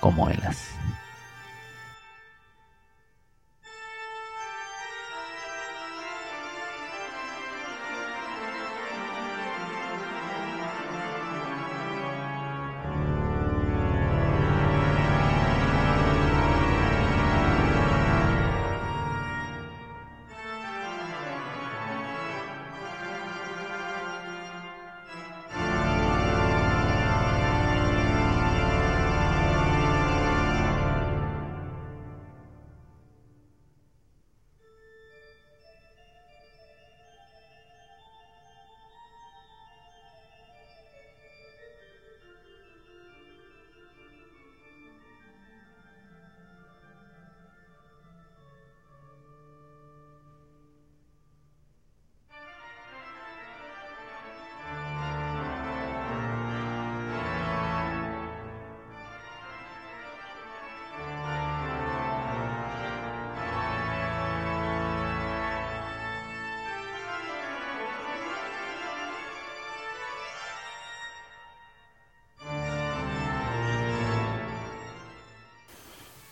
vigyázat, ez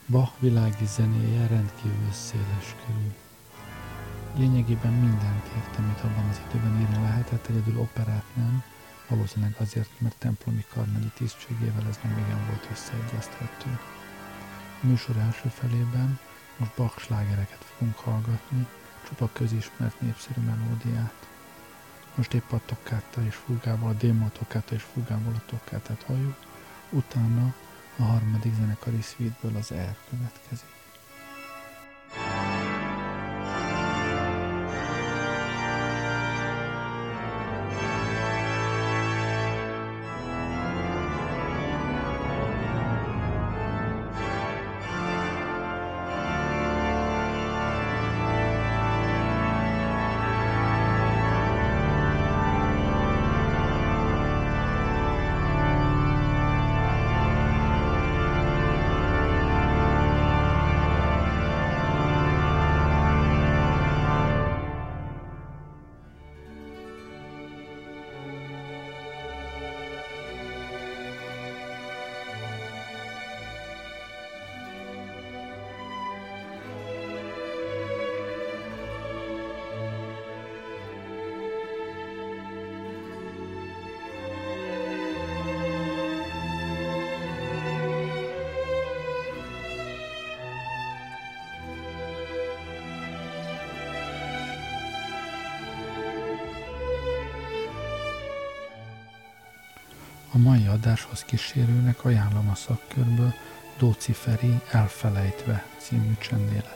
Bach világi zenéje rendkívül széles körül. Lényegében mindent írt, amit abban az időben írni lehetett, egyedül operát nem, valószínűleg azért, mert templomi karnagyi tisztségével ez nem igen volt összeegyeztethető. A műsor első felében most Bach slágereket fogunk hallgatni, csupa közismert népszerű melódiát. Most épp a tokkáta és fugából, a démo tokkáta és fugából a tokkátát halljuk, utána a harmadik zenekari szvítből az R következik. A mai adáshoz kísérőnek ajánlom a szakkörből Dóci Elfelejtve című csendéletét.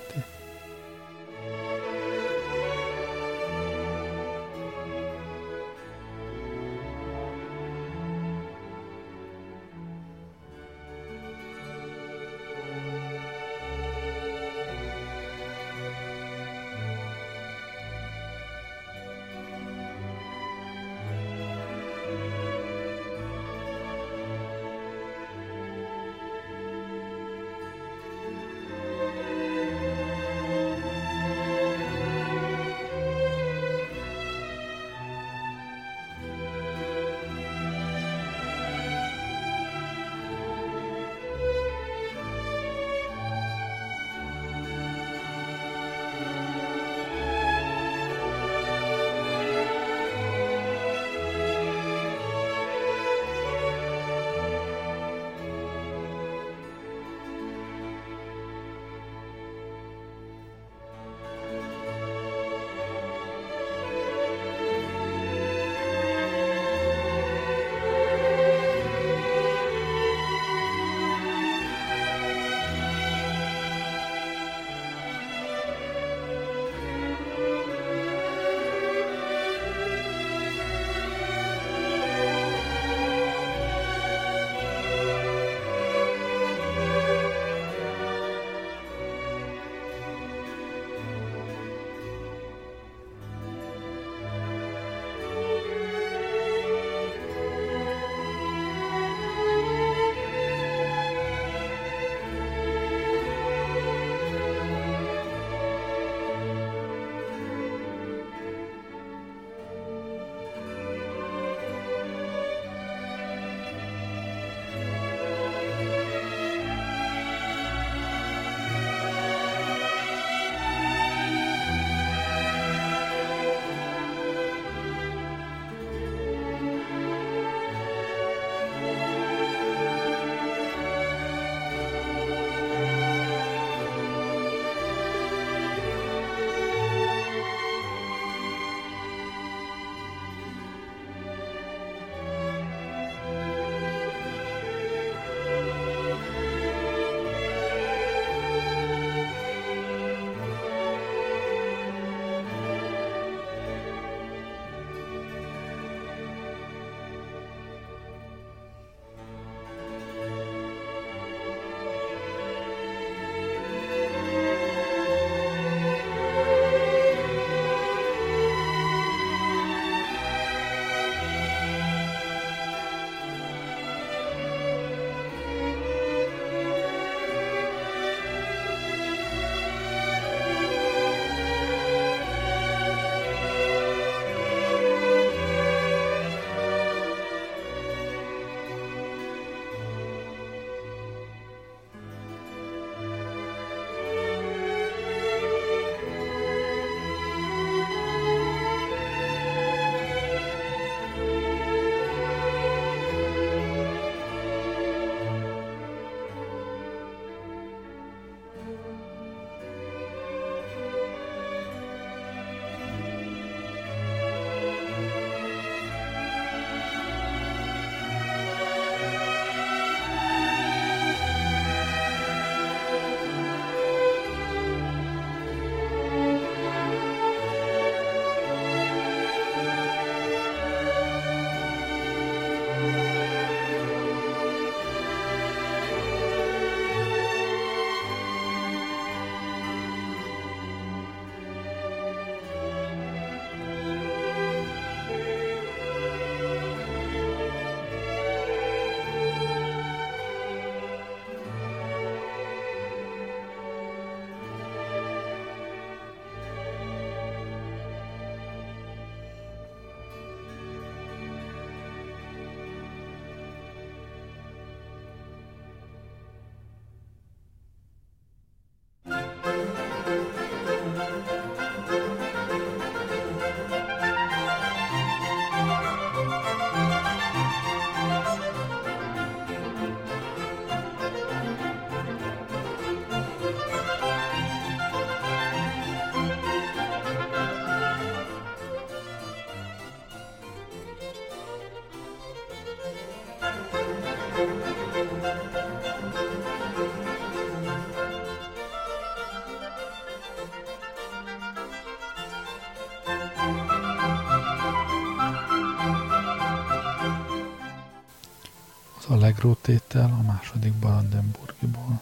Allegro tétel a második Brandenburgiból.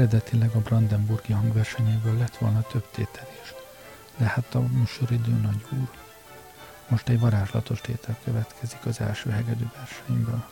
Eredetileg a Brandenburgi hangversenyéből lett volna több tétel is, de hát a műsoridő nagy úr. Most egy varázslatos tétel következik az első hegedű versenyből.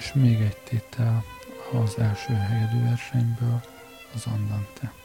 És még egy tétel az első hegedű versenyből, az Andante.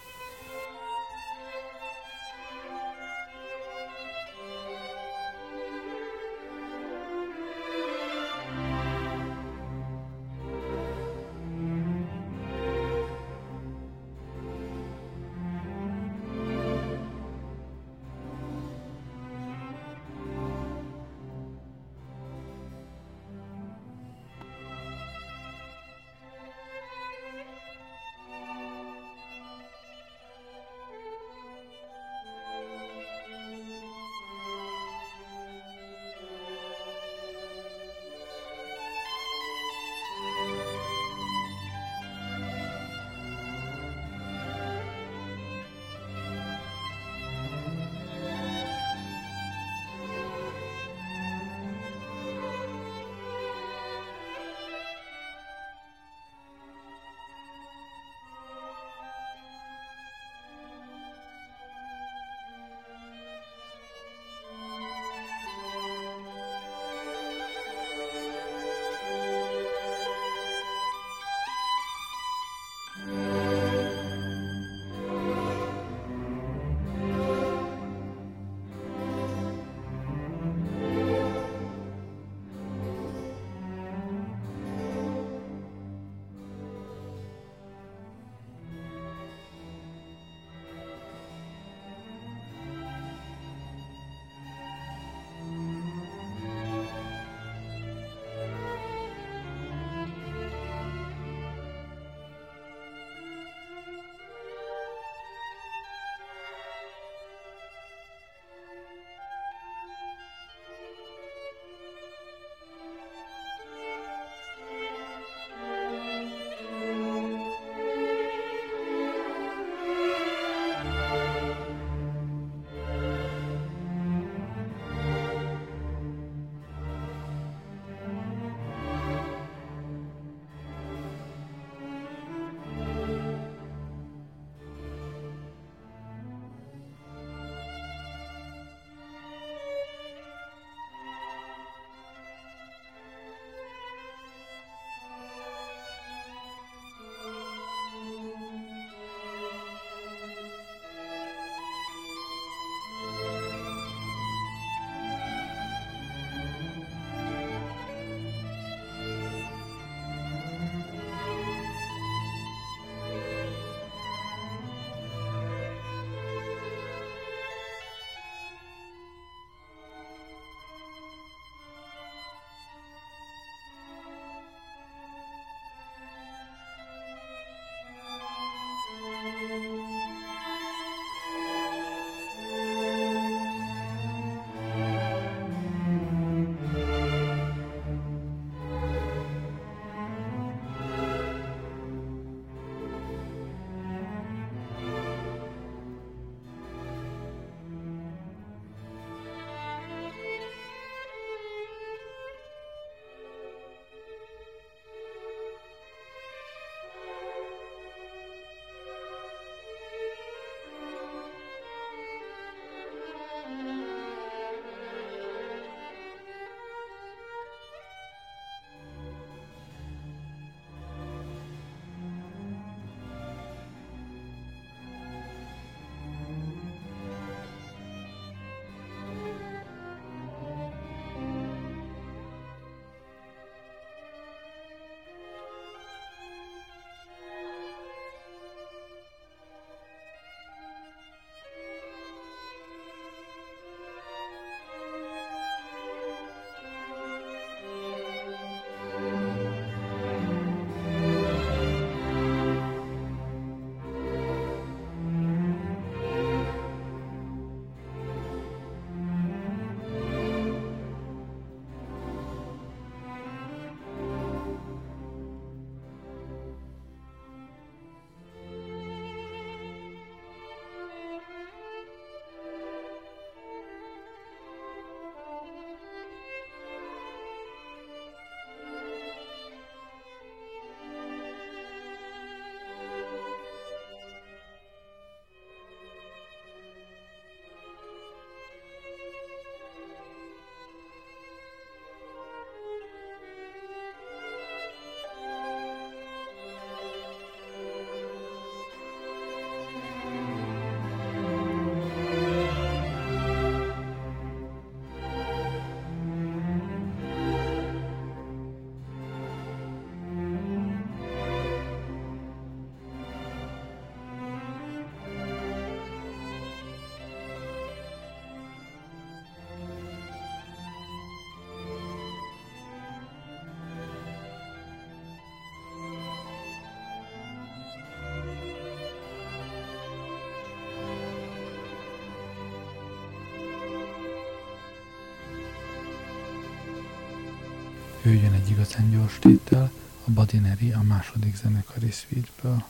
Jöjjön egy igazán gyors tétel, a Badineri a második zenekari suite-ből.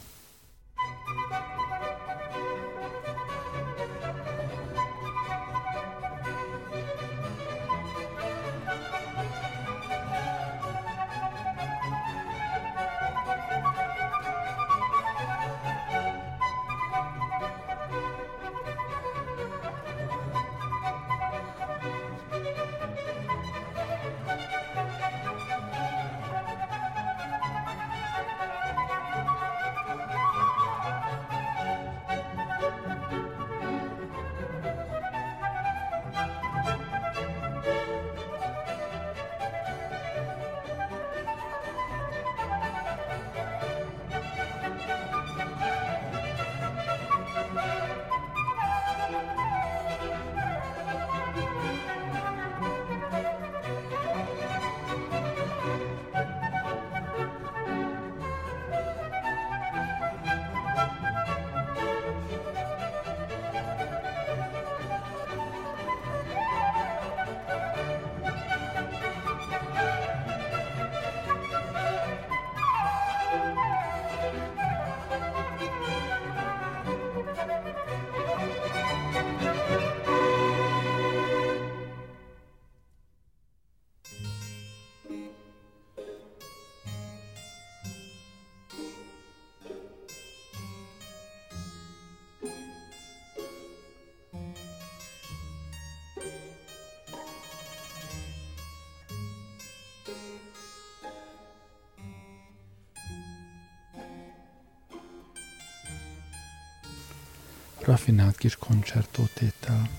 Raffinált kis koncertótétel.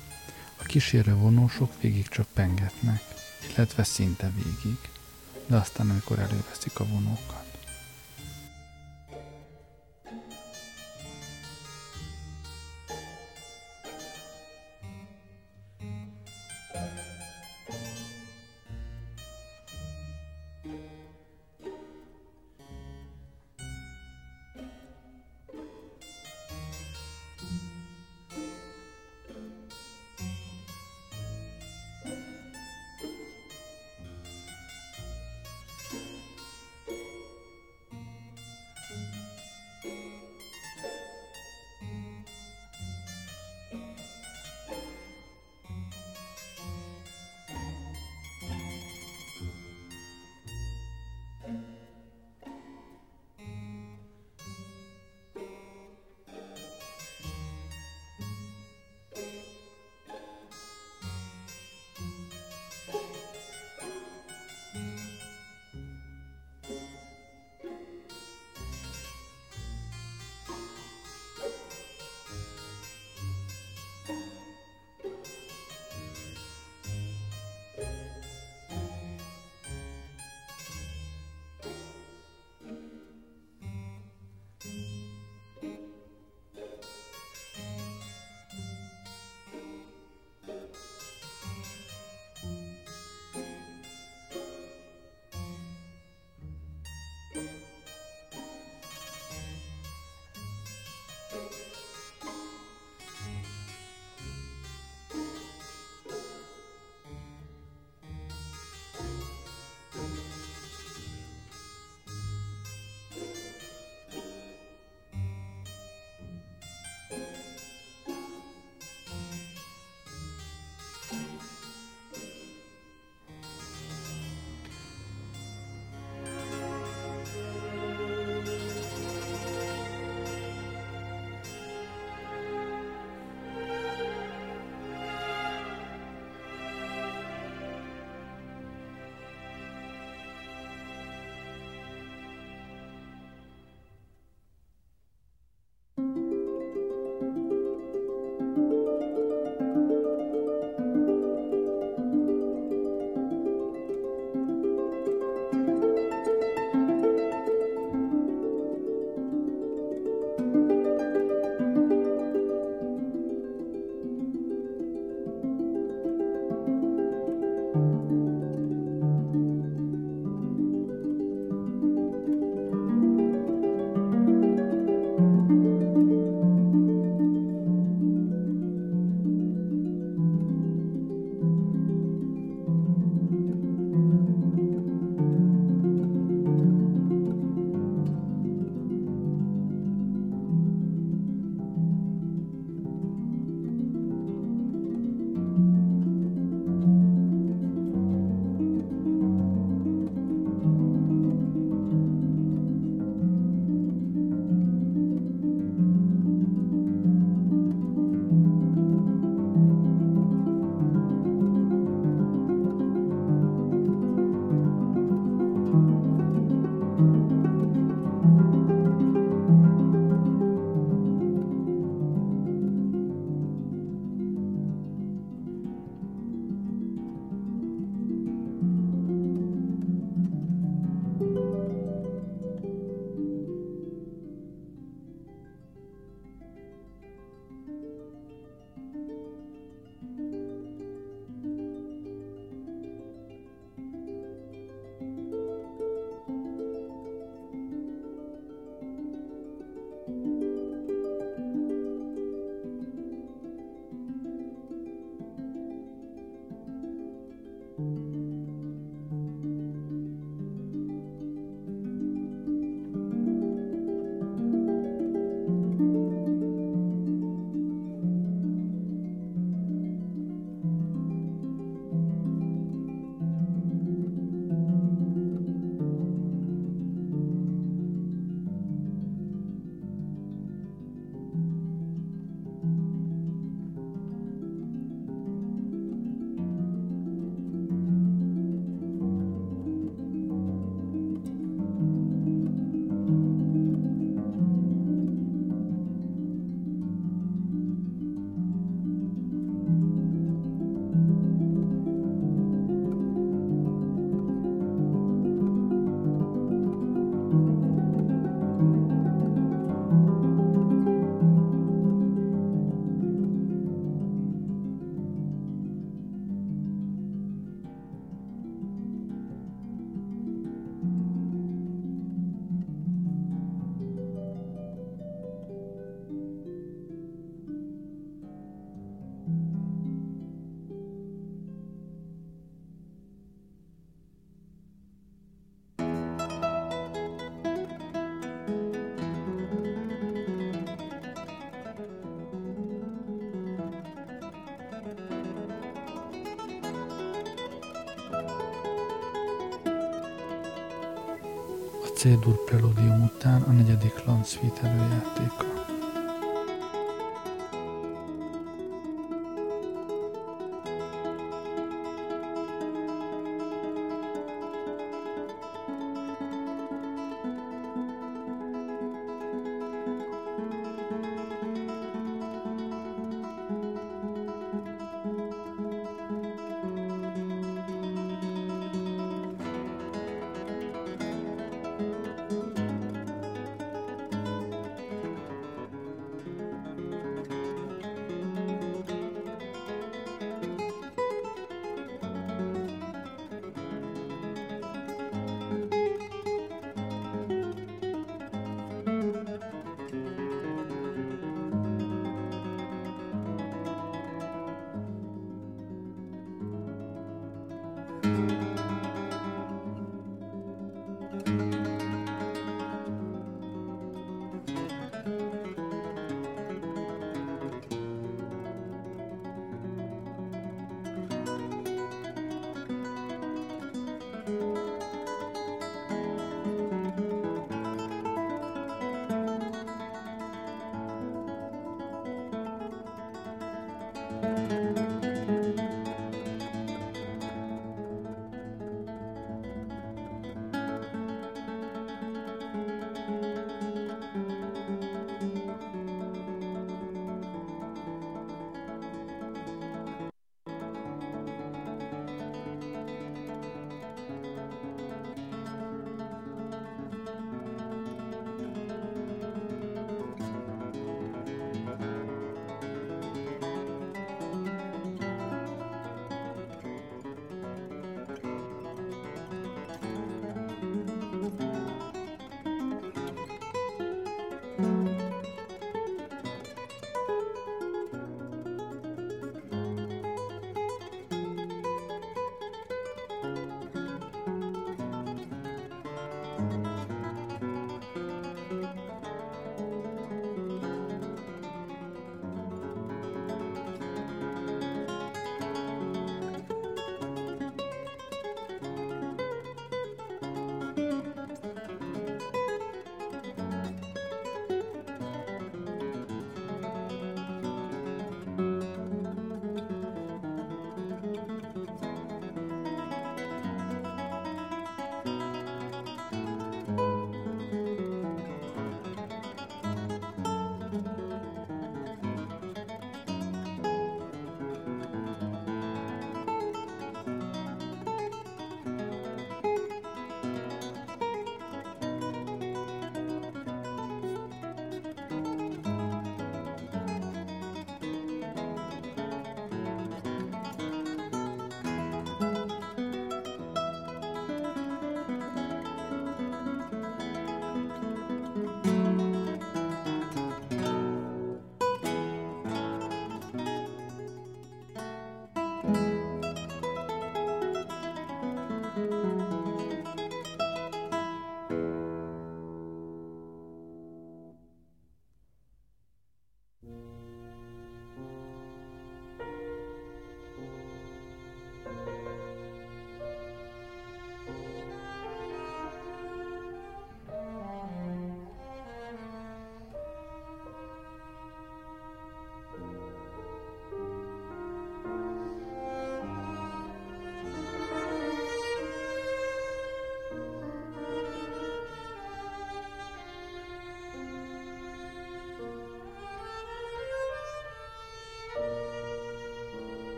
A kísérő vonósok végig csak pengetnek, illetve szinte végig, de aztán amikor előveszik a vonókat. C-dur prelúdium után a negyedik Lancfeet előjátéka.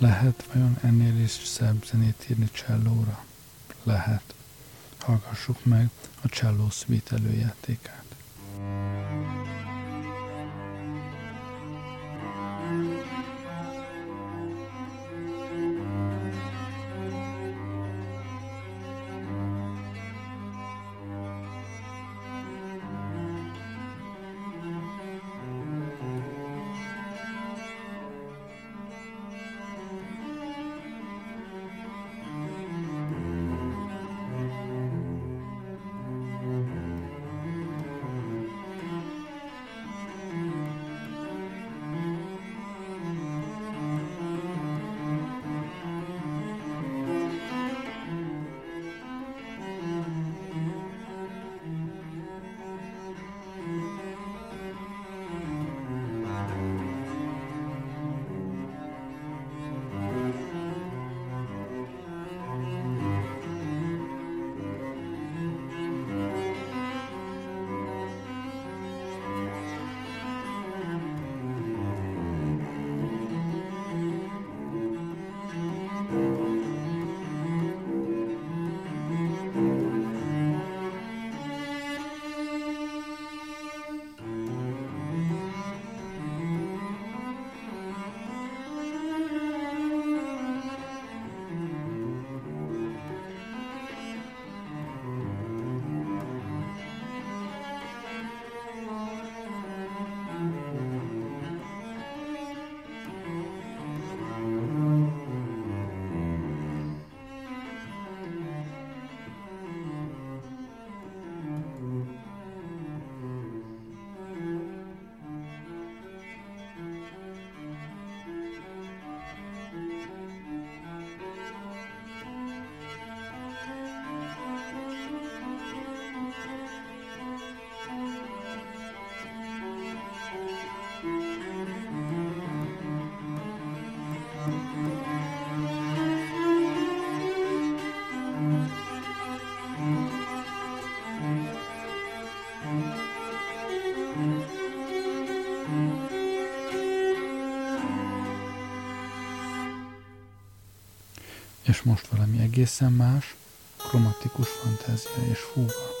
Lehet vajon ennél is szebb zenét írni csellóra? Lehet. Hallgassuk meg a cselló szvít előjátékát. És most valami egészen más, kromatikus fantázia és fúva.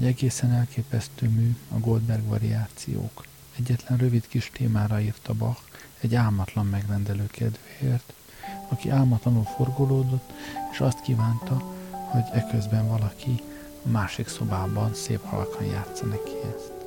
Egy egészen elképesztő mű a Goldberg variációk. Egyetlen rövid kis témára írta Bach, egy álmatlan megrendelő kedvéért, aki álmatlanul forgolódott, és azt kívánta, hogy eközben valaki a másik szobában szép halkan játsza neki ezt.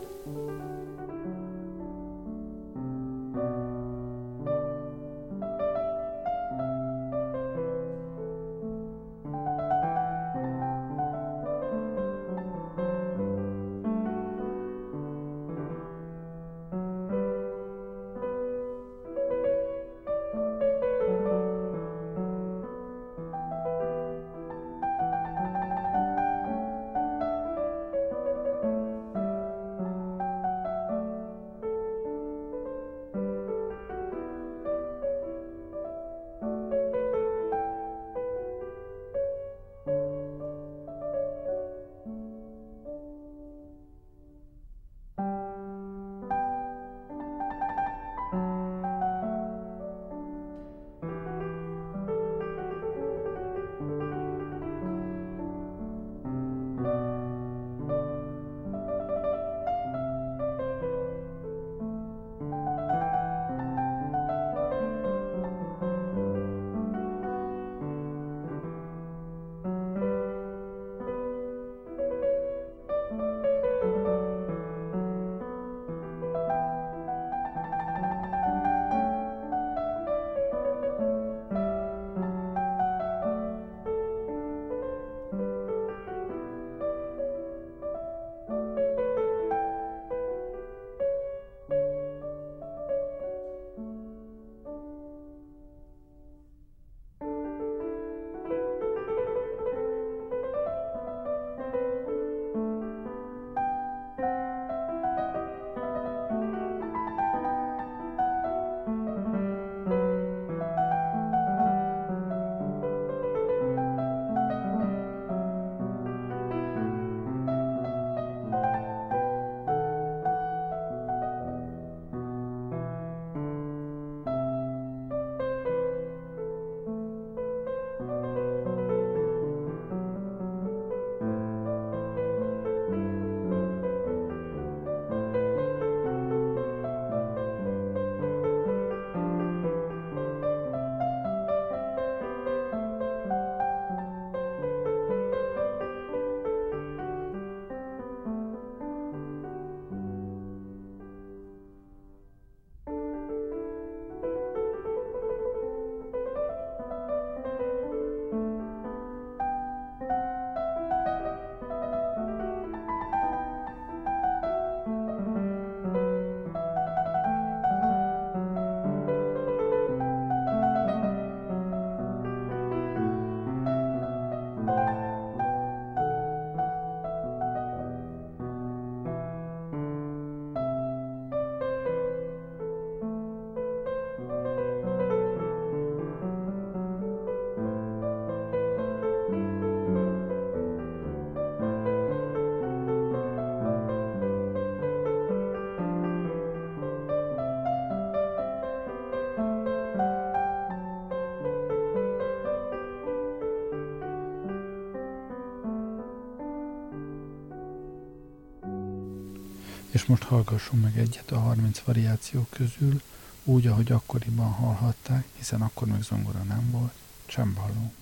És most hallgassunk meg egyet a 30 variáció közül, úgy, ahogy akkoriban hallhatták, hiszen akkor még zongora nem volt, csemballó.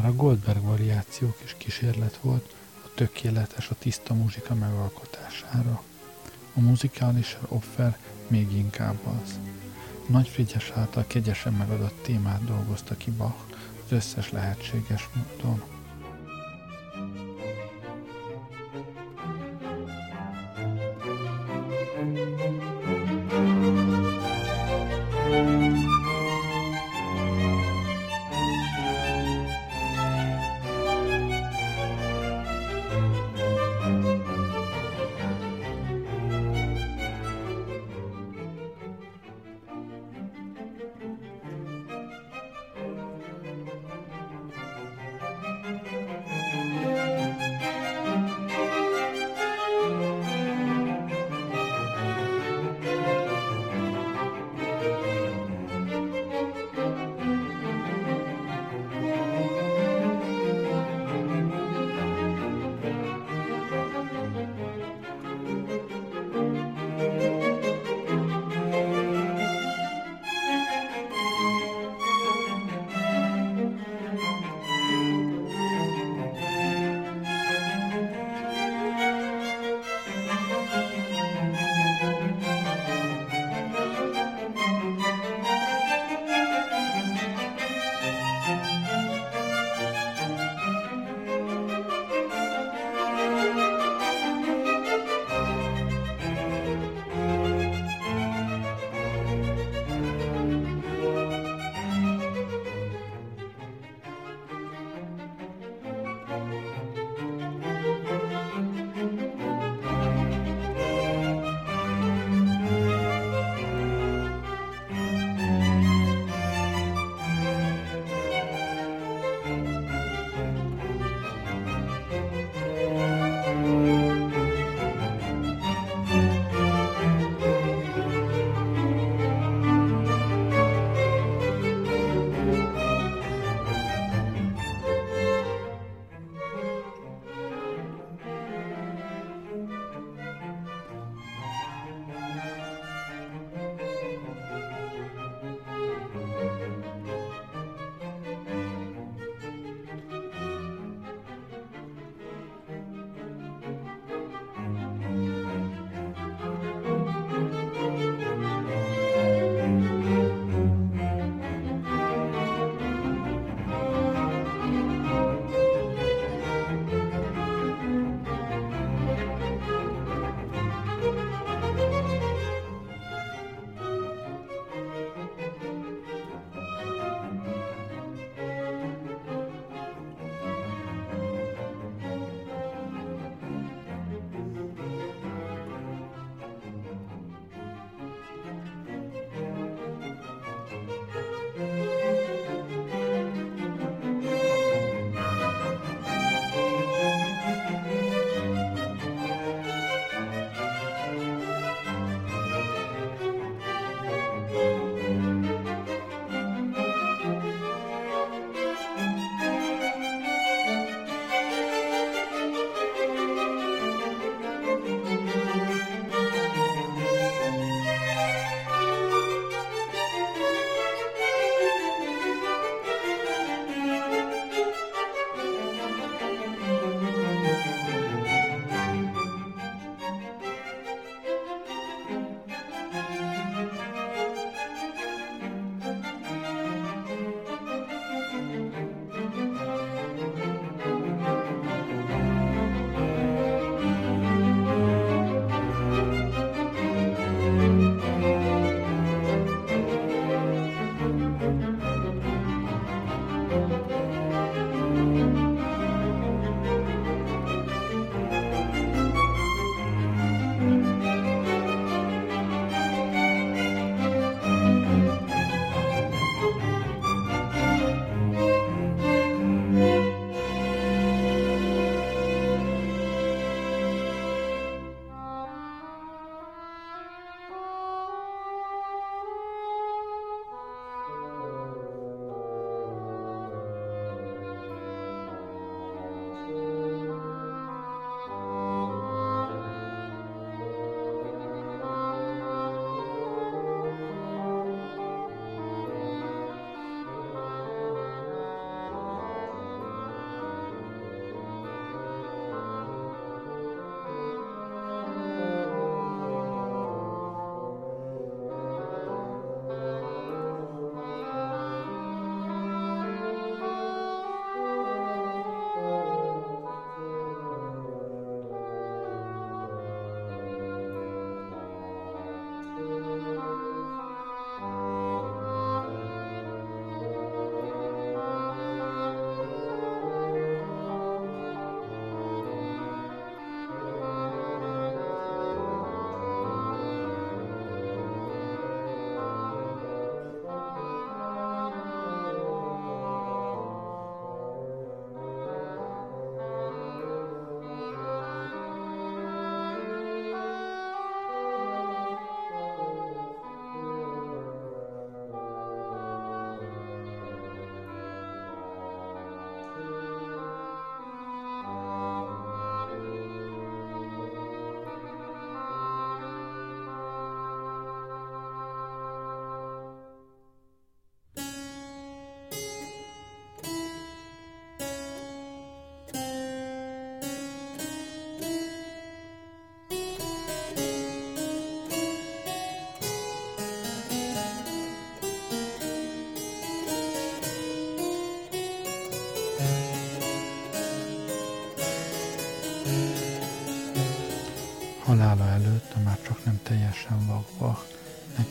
Már a Goldberg variációk is kísérlet volt a tökéletes, a tiszta muzsika megalkotására. A muzikális offer még inkább az. Nagy Frigyes által kegyesen megadott témát dolgozta ki Bach az összes lehetséges módon.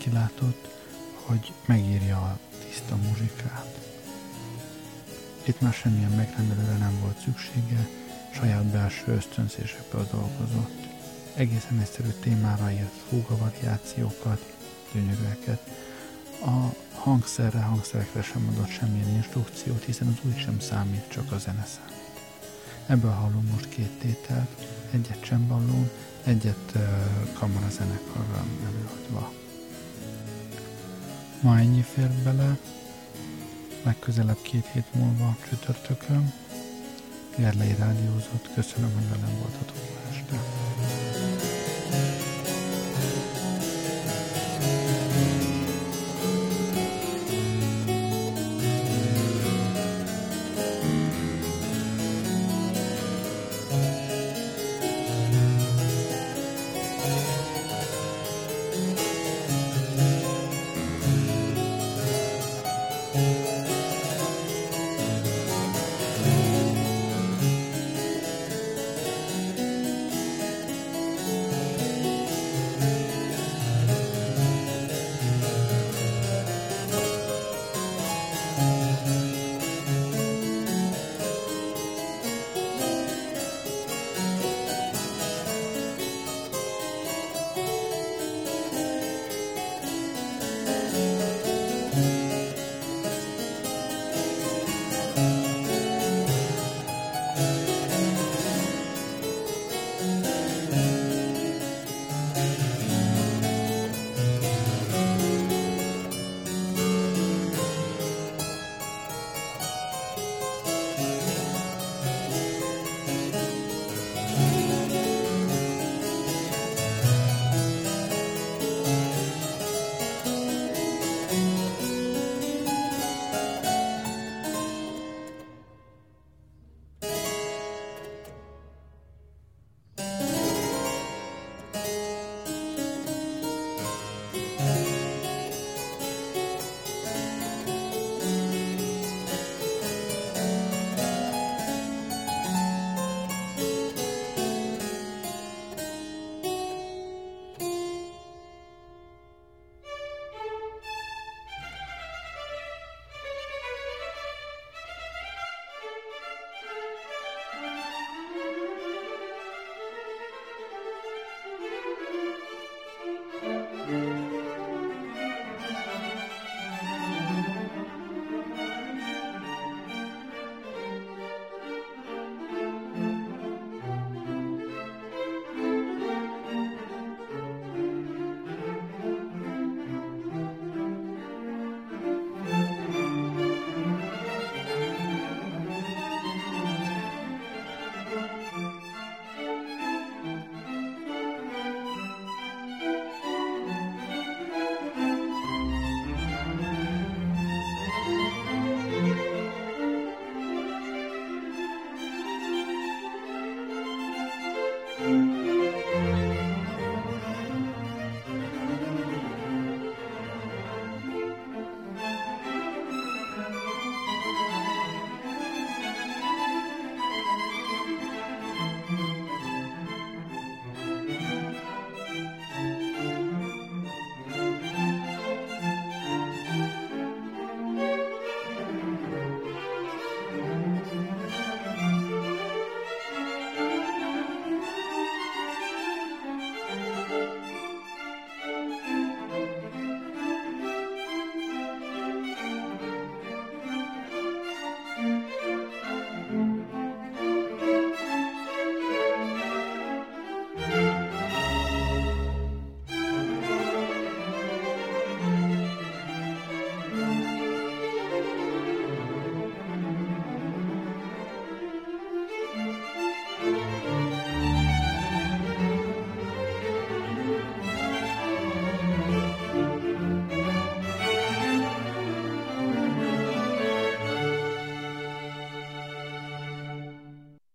Neki látott, hogy megírja a tiszta muzsikát. Itt már semmilyen megrendelőre nem volt szüksége, saját belső ösztönzésekből dolgozott. Egészen egyszerű témára írt fúga variációkat, gyönyörűeket. A hangszerre, hangszerekre sem adott semmilyen instrukciót, hiszen az úgy sem számít, csak a zene számít. Ebből hallunk most két tételt, egyet csemballón, egyet uh, kamarazenekarral előadva. Ma ennyi fér bele, legközelebb két hét múlva csütörtökön. Gerlei rádiózott, köszönöm, hogy velem voltatok.